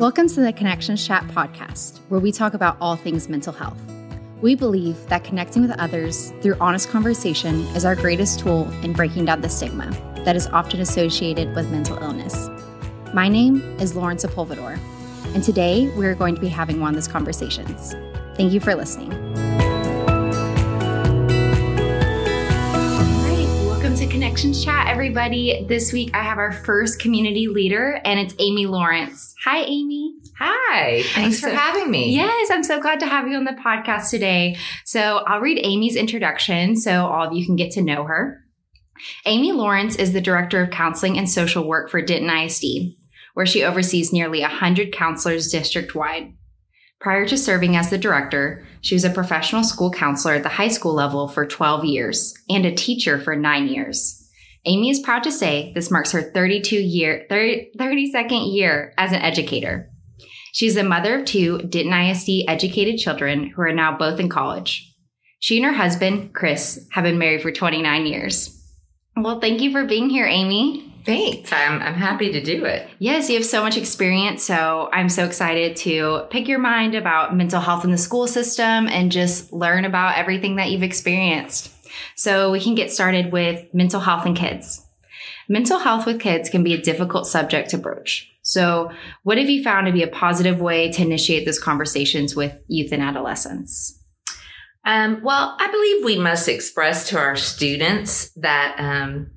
Welcome to the Connections Chat podcast, where we talk about all things mental health. We believe that connecting with others through honest conversation is our greatest tool in breaking down the stigma that is often associated with mental illness. My name is Lauren Sepulvador, and today we are going to be having one of those conversations. Thank you for listening. Connections Chat, everybody. This week I have our first community leader, and it's Amy Lawrence. Hi, Amy. Hi. Thanks for having me. Yes, I'm so glad to have you on the podcast today. So I'll read Amy's introduction so all of you can get to know her. Amy Lawrence is the Director of Counseling and Social Work for Denton ISD, where she oversees nearly 100 counselors district wide. Prior to serving as the director, she was a professional school counselor at the high school level for 12 years and a teacher for nine years. Amy is proud to say this marks her 32 year, 30, 32nd year as an educator. She's a mother of two Denton ISD educated children who are now both in college. She and her husband, Chris, have been married for 29 years. Well, thank you for being here, Amy. Thanks. I'm, I'm happy to do it. Yes, you have so much experience. So I'm so excited to pick your mind about mental health in the school system and just learn about everything that you've experienced. So we can get started with mental health and kids. Mental health with kids can be a difficult subject to broach. So, what have you found to be a positive way to initiate those conversations with youth and adolescents? Um, well, I believe we must express to our students that um,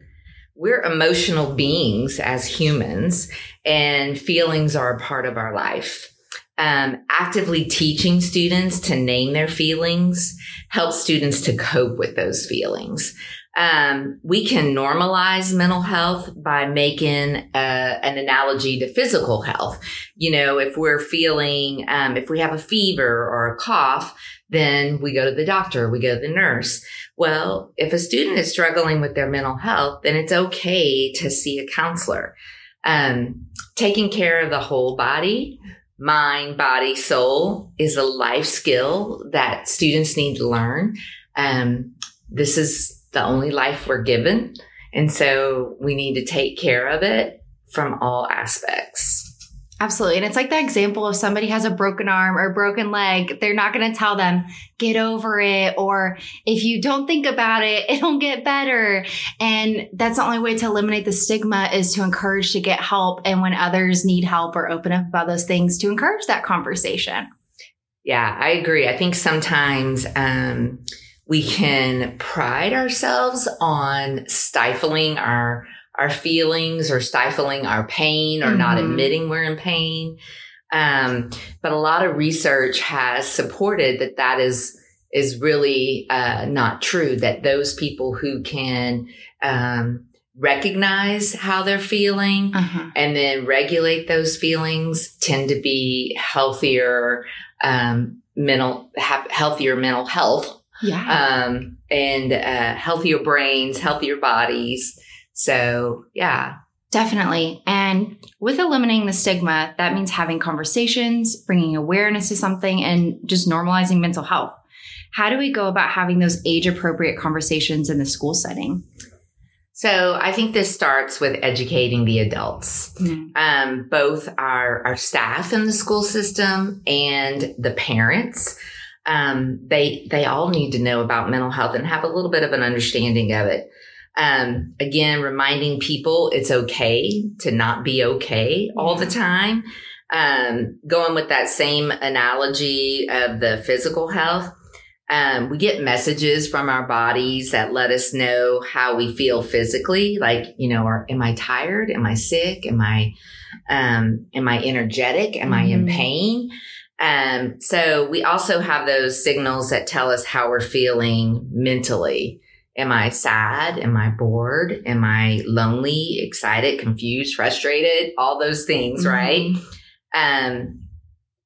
we're emotional beings as humans and feelings are a part of our life. Um, actively teaching students to name their feelings helps students to cope with those feelings. Um, we can normalize mental health by making uh, an analogy to physical health. You know, if we're feeling, um, if we have a fever or a cough, then we go to the doctor, we go to the nurse. Well, if a student is struggling with their mental health, then it's okay to see a counselor. Um, taking care of the whole body, mind, body, soul is a life skill that students need to learn. Um, this is the only life we're given. And so we need to take care of it from all aspects. Absolutely. And it's like that example of somebody has a broken arm or broken leg. They're not going to tell them, get over it. Or if you don't think about it, it'll get better. And that's the only way to eliminate the stigma is to encourage to get help. And when others need help or open up about those things, to encourage that conversation. Yeah, I agree. I think sometimes, um, we can pride ourselves on stifling our our feelings or stifling our pain or mm-hmm. not admitting we're in pain. Um, but a lot of research has supported that that is is really uh, not true. That those people who can um, recognize how they're feeling uh-huh. and then regulate those feelings tend to be healthier um, mental have healthier mental health yeah um, and uh, healthier brains healthier bodies so, yeah. Definitely. And with eliminating the stigma, that means having conversations, bringing awareness to something, and just normalizing mental health. How do we go about having those age appropriate conversations in the school setting? So I think this starts with educating the adults, mm-hmm. um, both our, our staff in the school system and the parents. Um, they they all need to know about mental health and have a little bit of an understanding of it. Um, again, reminding people it's okay to not be okay all the time. Um, going with that same analogy of the physical health, um, we get messages from our bodies that let us know how we feel physically. Like, you know, are, am I tired? Am I sick? Am I, um, am I energetic? Am mm-hmm. I in mm-hmm. pain? Um, so we also have those signals that tell us how we're feeling mentally. Am I sad? Am I bored? Am I lonely, excited, confused, frustrated? All those things, mm-hmm. right? Um,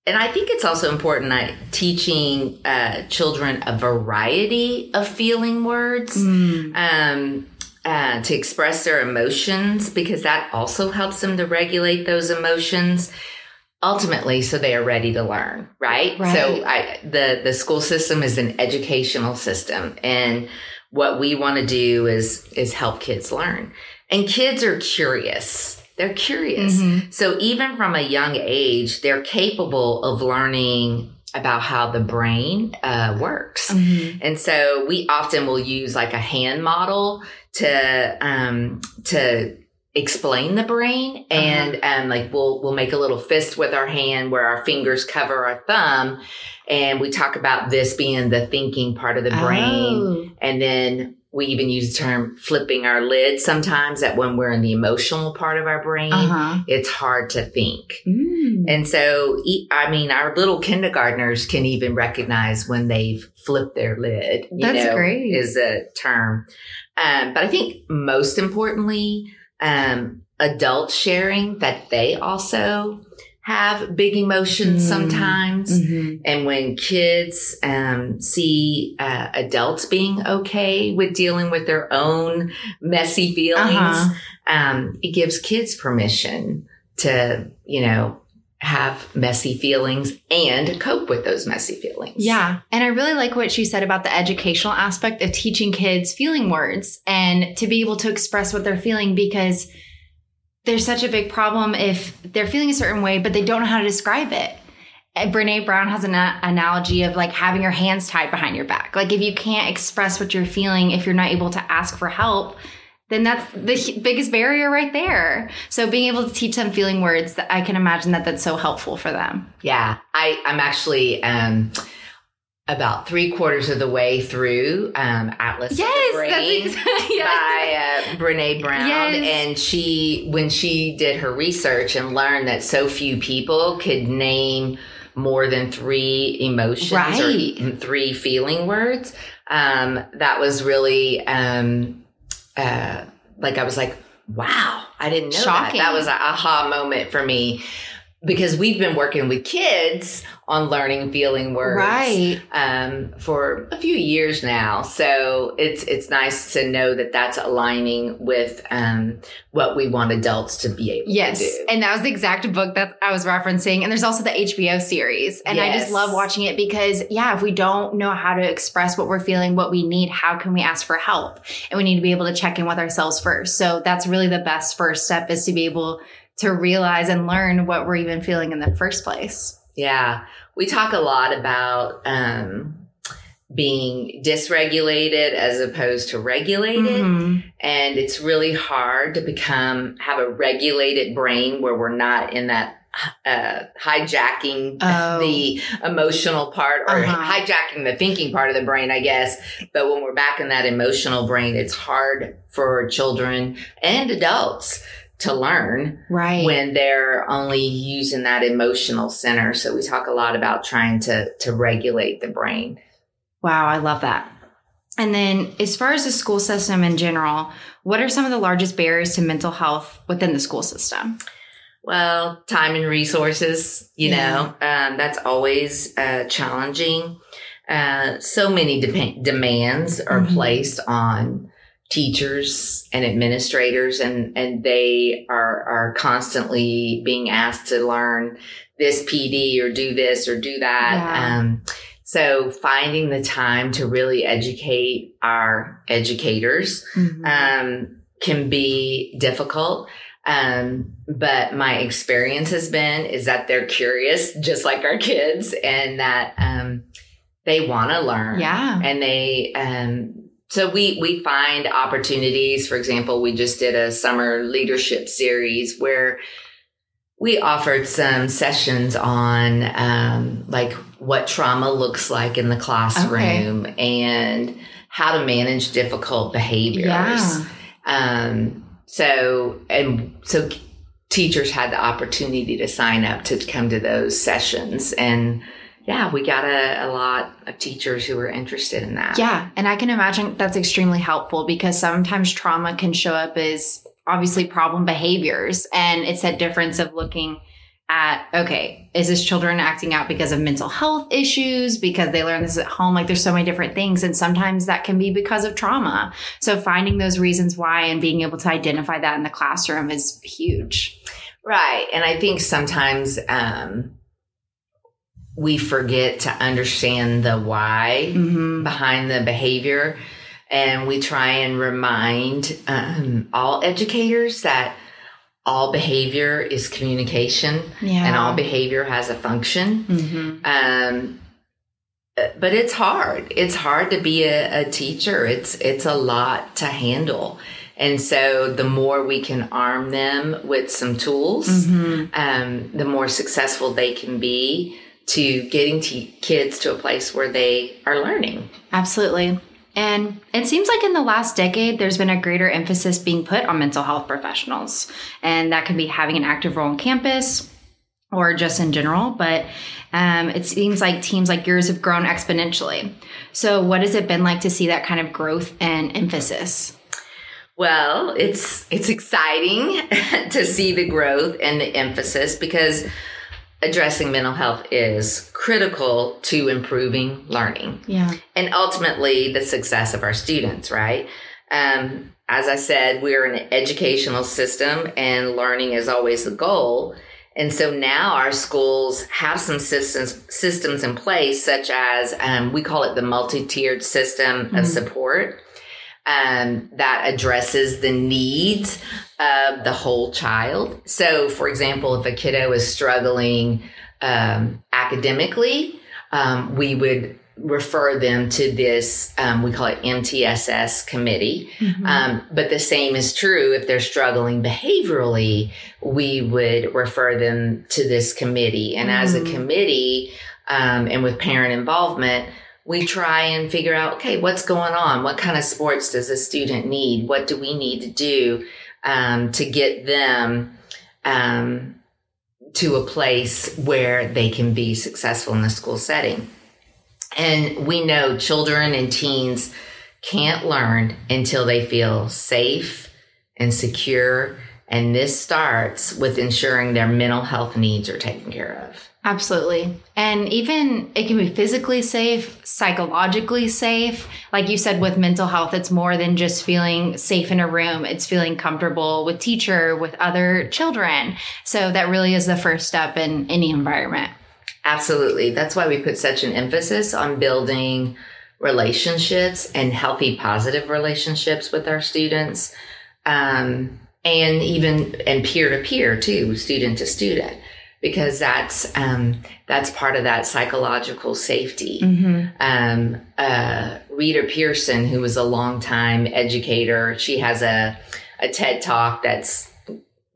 and I think it's also important that teaching uh, children a variety of feeling words mm. um, uh, to express their emotions because that also helps them to regulate those emotions ultimately so they are ready to learn right, right. so I, the the school system is an educational system and what we want to do is is help kids learn. And kids are curious. they're curious. Mhm. So even from a young age, they're capable of learning about how the brain uh, works. Mhm. And so we often will use like a hand model to um, to explain the brain, and um, like we'll we'll make a little fist with our hand where our fingers cover our thumb, and we talk about this being the thinking part of the brain, Oh. and then we even use the term flipping our lid sometimes that when we're in the emotional part of our brain, Uh-huh. it's hard to think. Mm. And so, i mean, our little kindergartners can even recognize when they've flipped their lid. you That's know, great. Is a term. Um, but I think most importantly, um, adults sharing that they also have big emotions Mm. sometimes. Mhm. And when kids um, see uh, adults being okay with dealing with their own messy feelings, Uh-huh. um, it gives kids permission to, you know, have messy feelings and cope with those messy feelings. Yeah. And I really like what she said about the educational aspect of teaching kids feeling words and to be able to express what they're feeling because there's such a big problem if they're feeling a certain way, but they don't know how to describe it. Uh, Brene Brown has an analogy of like having your hands tied behind your back. Like if you can't express what you're feeling, if you're not able to ask for help, then that's the biggest barrier right there. So being able to teach them feeling words, that I can imagine that that's so helpful for them. Yeah. I, I'm actually um, about three quarters of the way through um, Atlas of the Brain. exactly. by uh, Brene Brown, Yes. and she when she did her research and learned that so few people could name more than three emotions Right. or three feeling words. Um, that was really um, uh, like I was like, wow, I didn't know Shocking. that. That was an aha moment for me. Because we've been working with kids on learning feeling words, Right. um, for a few years now. So it's it's nice to know that that's aligning with um, what we want adults to be able Yes. to do. And that was the exact book that I was referencing. And there's also the HBO series. And I just love watching it because, yeah, if we don't know how to express what we're feeling, what we need, how can we ask for help? And we need to be able to check in with ourselves first. So that's really the best first step is to be able to realize and learn what we're even feeling in the first place. Yeah, we talk a lot about um, being dysregulated as opposed to regulated, Mhm. and it's really hard to become have a regulated brain where we're not in that. Uh, hijacking Oh. the emotional part or Uh-huh. hijacking the thinking part of the brain, I guess. But when we're back in that emotional brain, it's hard for children and adults to learn Right. when they're only using that emotional center. So we talk a lot about trying to to regulate the brain. Wow, I love that. And then, as far as the school system in general, what are some of the largest barriers to mental health within the school system? Well, time and resources, you Yeah. know, um, that's always uh, challenging. Uh, so many de- demands are Mhm. placed on teachers and administrators, and and they are are constantly being asked to learn this PD or do this or do that. Yeah. Um, so finding the time to really educate our educators um, can be difficult. Um, but my experience has been is that they're curious, just like our kids, and that um, they want to learn. yeah. and they um, so we we find opportunities. For example, we just did a summer leadership series where we offered some sessions on um, like what trauma looks like in the classroom and how to manage difficult behaviors. Yeah. Um, so, and so teachers had the opportunity to sign up to come to those sessions. And yeah, we got a, a lot of teachers who were interested in that. Yeah. And I can imagine that's extremely helpful because sometimes trauma can show up as obviously problem behaviors. And it's that difference of looking at, okay, is this children acting out because of mental health issues, because they learn this at home? Like there's so many different things. And sometimes that can be because of trauma. So finding those reasons why and being able to identify that in the classroom is huge. Right. And I think sometimes um, we forget to understand the why Mm-hmm. behind the behavior. And we try and remind um, all educators that all behavior is communication Yeah. and all behavior has a function. Mhm. Um, but it's hard. It's hard to be a, a teacher. It's it's a lot to handle. And so the more we can arm them with some tools, Mhm. um, the more successful they can be to getting te- kids to a place where they are learning. Absolutely. And it seems like in the last decade, there's been a greater emphasis being put on mental health professionals. And that can be having an active role on campus or just in general. But um, it seems like teams like yours have grown exponentially. So, what has it been like to see that kind of growth and emphasis? Well, it's it's exciting to see the growth and the emphasis because addressing mental health is critical to improving learning Yeah. and ultimately the success of our students, right? Um, as I said, we're an educational system and learning is always the goal. And so now our schools have some systems systems in place, such as um, we call it the multi-tiered system Mhm. of support um, that addresses the needs of the whole child. So, for example, if a kiddo is struggling um, academically, um, we would refer them to this, um, we call it MTSS committee. Mhm. Um, but the same is true if they're struggling behaviorally, we would refer them to this committee. And as a Mm. committee, um, and with parent involvement, we try and figure out okay, what's going on? What kind of sports does a student need? What do we need to do um, to get them um, to a place where they can be successful in the school setting? And we know children and teens can't learn until they feel safe and secure. And this starts with ensuring their mental health needs are taken care of. Absolutely. And even it can be physically safe, psychologically safe. Like you said, with mental health, it's more than just feeling safe in a room, it's feeling comfortable with teacher, with other children. So that really is the first step in any environment. Absolutely. That's why we put such an emphasis on building relationships and healthy, positive relationships with our students. Um, and even and peer to peer too, student to student, because that's um, that's part of that psychological safety. Mm-hmm. um, uh, Rita Pierson, who was a longtime educator. She has a, a TED talk that's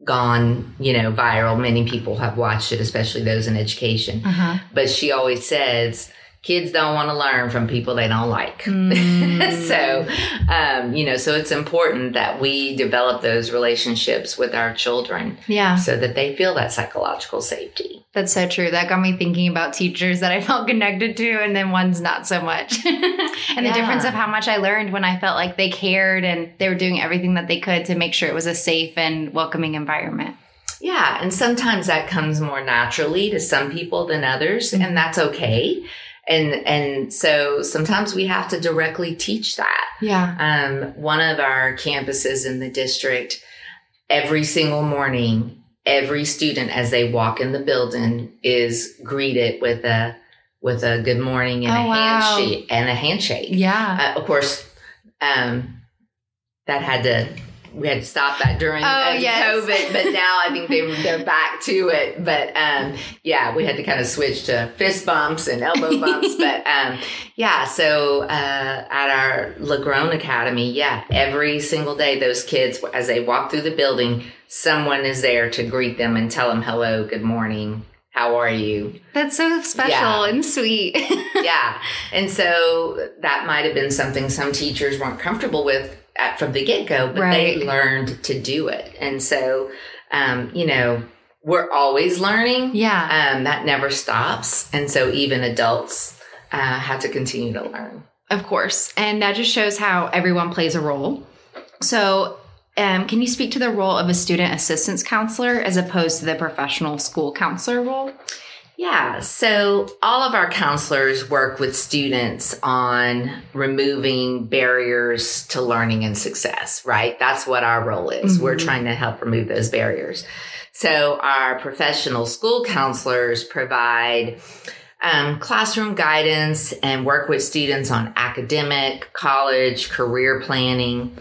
gone, you know, viral. Many people have watched it, especially those in education. Uh-huh. But she always says, kids don't want to learn from people they don't like. Mm. so, um, you know, so it's important that we develop those relationships with our children yeah, so that they feel that psychological safety. that's so true. That got me thinking about teachers that I felt connected to, and then ones not so much. and the difference of how much I learned when I felt like they cared and they were doing everything that they could to make sure it was a safe and welcoming environment. Yeah, and sometimes that comes more naturally to some people than others, Mhm. and that's okay. And and so sometimes we have to directly teach that. Yeah. Um, one of our campuses in the district, every single morning, every student as they walk in the building is greeted with a with a good morning and Oh, a wow. handshake and a handshake. Yeah. Uh, of course, um, that had to we had to stop that during Oh, uh, yes. COVID, but now I think they they're back to it. But um, yeah, we had to kind of switch to fist bumps and elbow bumps. but um, yeah, so uh, at our Lagrone Academy, yeah, every single day those kids, as they walk through the building, someone is there to greet them and tell them hello, good morning, how are you? That's so special Yeah. and sweet. yeah. And so that might have been something some teachers weren't comfortable with at, from the get go, but Right. they learned to do it. And so, um, you know, we're always learning. yeah. Um, that never stops. And so even adults uh, have to continue to learn. Of course. And that just shows how everyone plays a role. So, um, can you speak to the role of a student assistance counselor as opposed to the professional school counselor role? Yeah, so all of our counselors work with students on removing barriers to learning and success, right? That's what our role is. We're Mhm. trying to help remove those barriers. So our professional school counselors provide um, classroom guidance and work with students on academic, college, career planning.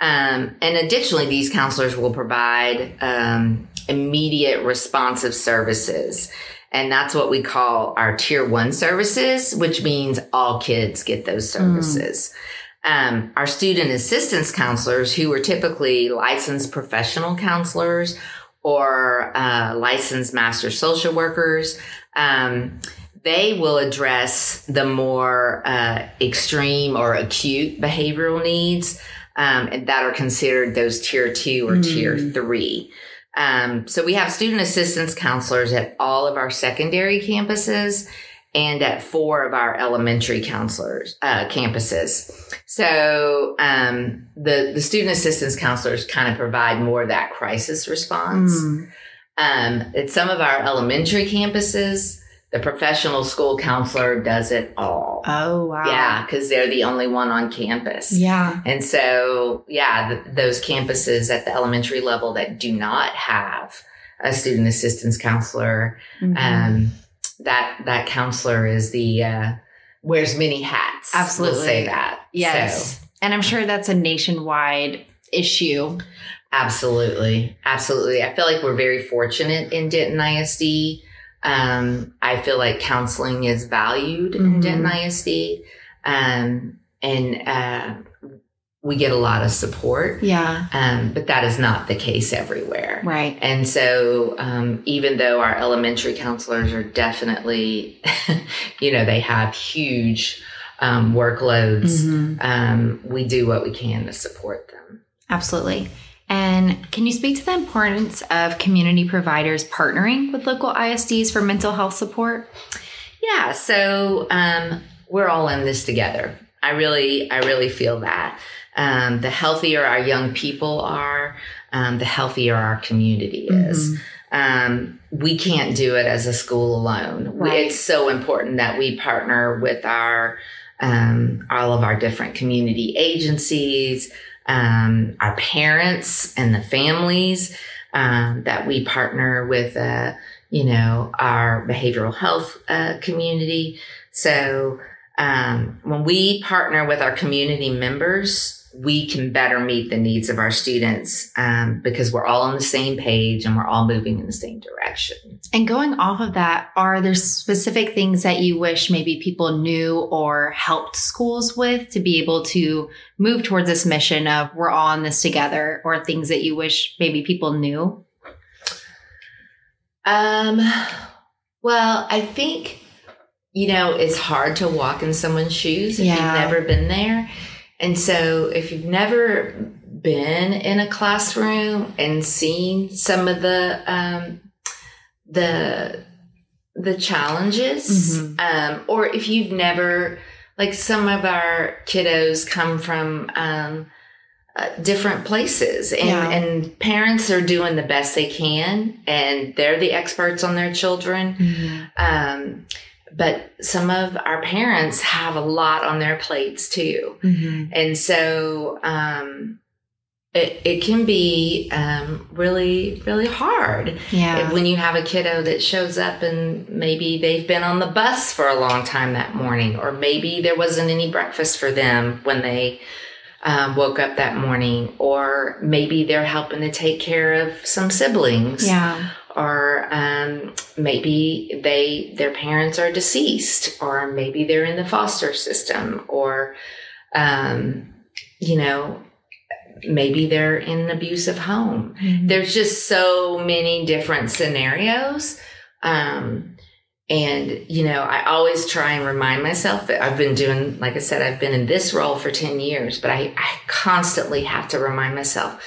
Um, and additionally, these counselors will provide um, immediate responsive services. And that's what we call our tier one services, which means all kids get those services. Mm. Um, our student assistance counselors, who are typically licensed professional counselors or uh, licensed master social workers, um, they will address the more uh, extreme or acute behavioral needs um, that are considered those tier two or mm. tier three. Um, so we have student assistance counselors at all of our secondary campuses and at four of our elementary counselors uh, campuses. So um, the the student assistance counselors kind of provide more of that crisis response. Mm. Um, at some of our elementary campuses, the professional school counselor does it all. Oh, wow. Yeah, because they're the only one on campus. Yeah. And so, yeah, th- those campuses at the elementary level that do not have a student assistance counselor, mm-hmm. um, that that counselor is the uh, wears many hats. Absolutely, we'll say that. Yes, so. and I'm sure that's a nationwide issue. Absolutely, absolutely. I feel like we're very fortunate in Denton ISD um, I feel like counseling is valued mm-hmm. in Denton ISD. Um, and uh, we get a lot of support. Yeah. Um, but that is not the case everywhere. Right. And so, um, even though our elementary counselors are definitely, you know, they have huge um, workloads, mm-hmm. Um, we do what we can to support them. Absolutely. And can you speak to the importance of community providers partnering with local ISDs for mental health support? Yeah, so um, we're all in this together. I really, I really feel that. Um, the healthier our young people are, um, the healthier our community is. Mm-hmm. Um, we can't do it as a school alone. Right. It's so important that we partner with our um, all of our different community agencies, um, our parents and the families um, that we partner with, uh, you know, our behavioral health uh, community. So um, when we partner with our community members, we can better meet the needs of our students um, because we're all on the same page and we're all moving in the same direction. And going off of that, are there specific things that you wish maybe people knew or helped schools with to be able to move towards this mission of we're all in this together, or things that you wish maybe people knew? Um, well, I think you know it's hard to walk in someone's shoes if yeah. you've never been there and so if you've never been in a classroom and seen some of the um, the the challenges, mm-hmm. um, or if you've never like some of our kiddos come from um, uh, different places and, yeah. and parents are doing the best they can and they're the experts on their children mm-hmm. um, but some of our parents have a lot on their plates too. Mm-hmm. And so, um, it, it can be um, really, really hard. Yeah. When you have a kiddo that shows up and maybe they've been on the bus for a long time that morning, or maybe there wasn't any breakfast for them when they um, woke up that morning, or maybe they're helping to take care of some siblings. Yeah or um, maybe they their parents are deceased or maybe they're in the foster system or um, you know maybe they're in an abusive home mm-hmm. there's just so many different scenarios um, and you know i always try and remind myself that i've been doing like i said i've been in this role for 10 years but i, I constantly have to remind myself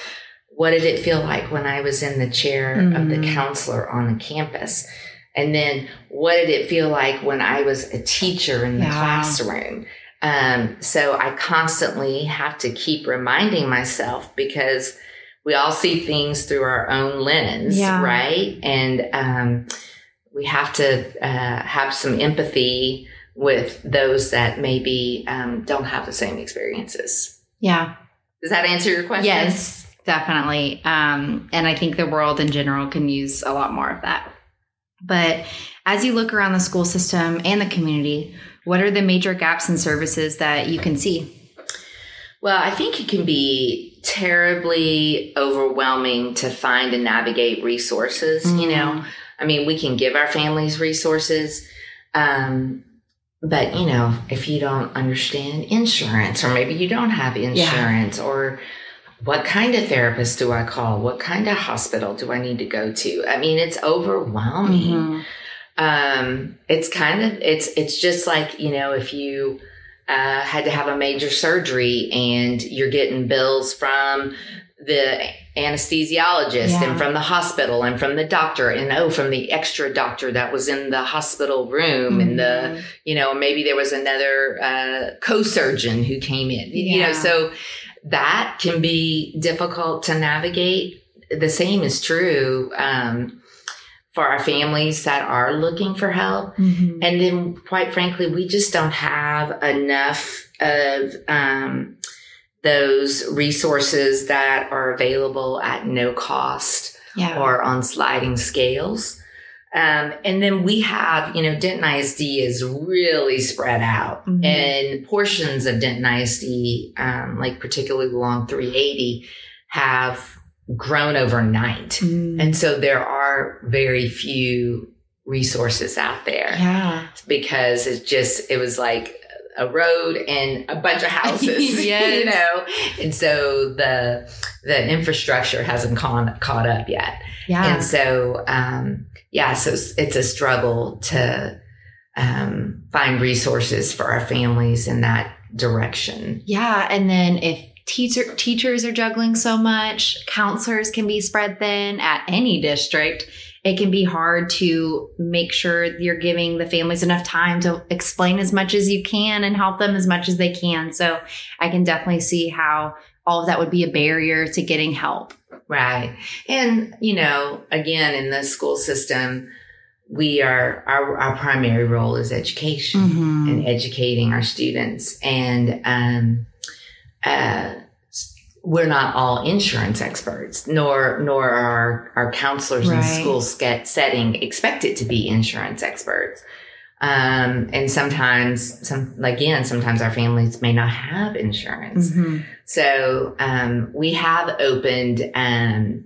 what did it feel like when I was in the chair mm-hmm. of the mm-hmm. counselor on the campus? And then what did it feel like when I was a teacher in the yeah. classroom? Um, so I constantly have to keep reminding myself because we all see things through our own lens, yeah. right? And um, we have to uh, have some empathy with those that maybe um, don't have the same experiences. Yeah. Does that answer your question? Yes. Definitely. Um, and I think the world in general can use a lot more of that. But as you look around the school system and the community, what are the major gaps in services that you can see? Well, I think it can be terribly overwhelming to find and navigate resources. You know. I mean, we can give our families resources. Um, but you know, if you don't understand insurance, or maybe you don't have insurance, or what kind of therapist do I call? What kind of hospital do I need to go to? I mean, it's overwhelming. Mhm. Um, it's kind of it's it's just like you know if you uh, had to have a major surgery and you're getting bills from the anesthesiologist Yeah. and from the hospital and from the doctor and oh from the extra doctor that was in the hospital room and the Mhm. you know maybe there was another uh, co-surgeon who came in you know so that can be difficult to navigate the same is true um, for our families that are looking for help Mhm. and then quite frankly we just don't have enough of um, those resources that are available at no cost yeah. or on sliding scales um, and then we have, you know, Denton ISD is really spread out, Mhm. and portions of Denton ISD, um, like particularly along 380, have grown overnight. Mm. And so there are very few resources out there yeah. because it just, it was like a road and a bunch of houses, Yes. you know? And so the, the infrastructure hasn't caught, caught up yet. Yeah. And so, um, yeah, so it's, it's a struggle to um, find resources for our families in that direction. Yeah, and then if teacher teachers are juggling so much, counselors can be spread thin at any district. It can be hard to make sure you're giving the families enough time to explain as much as you can and help them as much as they can. So I can definitely see how all of that would be a barrier to getting help. Right. And, you know, again, in the school system, we are, our, our primary role is education. Mm-hmm. and educating our students. And um, uh, we're not all insurance experts, nor nor are our counselors in Right. school sca- setting expected to be insurance experts. Um, and sometimes, some like, again, sometimes our families may not have insurance. Mm-hmm. So um, we have opened um,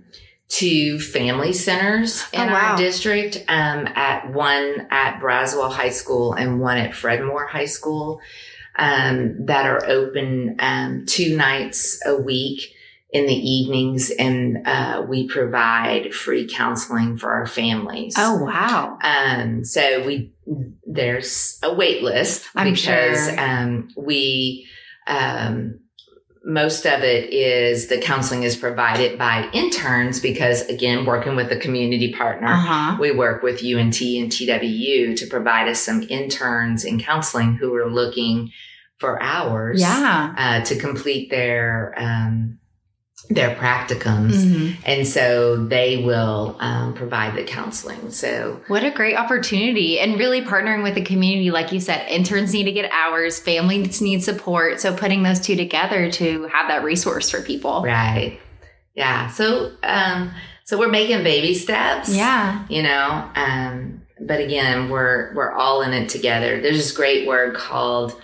two family centers in Oh, wow. our district. Um, at one at Braswell High School and one at Fred Moore High School, um, that are open um, two nights a week in the evenings, and uh, we provide free counseling for our families. Oh wow. Um, so we there's a wait list I'm because sure. um, we um, most of it is the counseling is provided by interns because again working with a community partner Uh-huh. we work with UNT and TWU to provide us some interns in counseling who are looking for hours Yeah. uh, to complete their um, their practicums Mhm. and so they will um, provide the counseling so What a great opportunity. And really partnering with the community. Like you said, interns need to get hours, families need support. So putting those two together to have that resource for people. Right. Yeah. So, um, so we're making baby steps. Yeah. You know, um, but again, we're we're all in it together. There's this great word called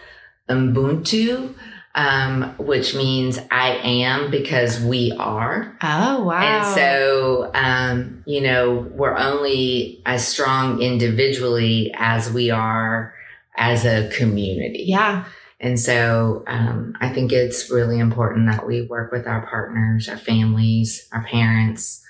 Ubuntu, um, which means I am because we are. Oh, wow. And so, um, you know, we're only as strong individually as we are as a community. yeah. And so um, I think it's really important that we work with our partners, our families, our parents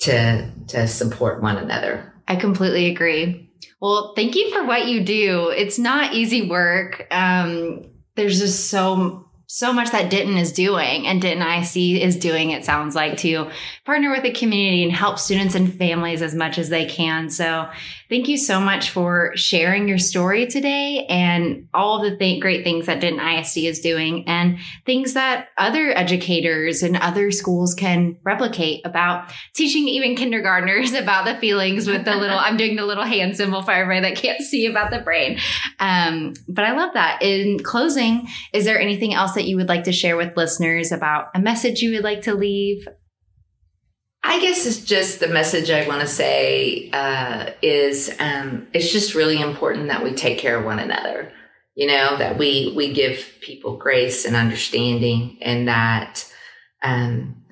to to support one another. I completely agree. Well, thank you for what you do. It's not easy work. Um, there's just so so much that Denton is doing, and Denton ISD is doing. It sounds like to partner with the community and help students and families as much as they can. So, thank you so much for sharing your story today and all of the th- great things that Denton ISD is doing, and things that other educators and other schools can replicate about teaching even kindergartners about the feelings with the little i'm doing the little hand symbol for everybody that can't see about the brain um, but i love that in closing is there anything else that you would like to share with listeners about a message you would like to leave I guess it's just the message I want to say uh, is um, it's just really important that we take care of one another. You know that we we give people grace and understanding, and that um,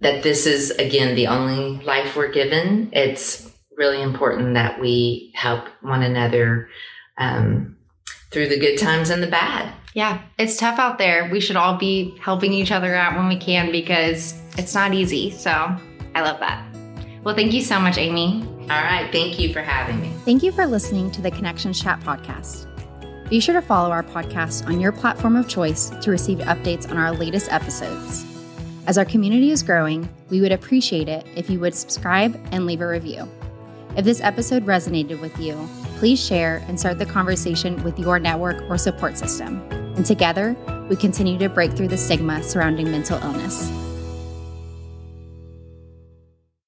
that this is again the only life we're given. It's really important that we help one another um, through the good times and the bad. Yeah, it's tough out there. We should all be helping each other out when we can because it's not easy. So I love that. Well, thank you so much, Amy. All right. Thank you for having me. Thank you for listening to the Connections Chat podcast. Be sure to follow our podcast on your platform of choice to receive updates on our latest episodes. As our community is growing, we would appreciate it if you would subscribe and leave a review. If this episode resonated with you, please share and start the conversation with your network or support system. And together, we continue to break through the stigma surrounding mental illness.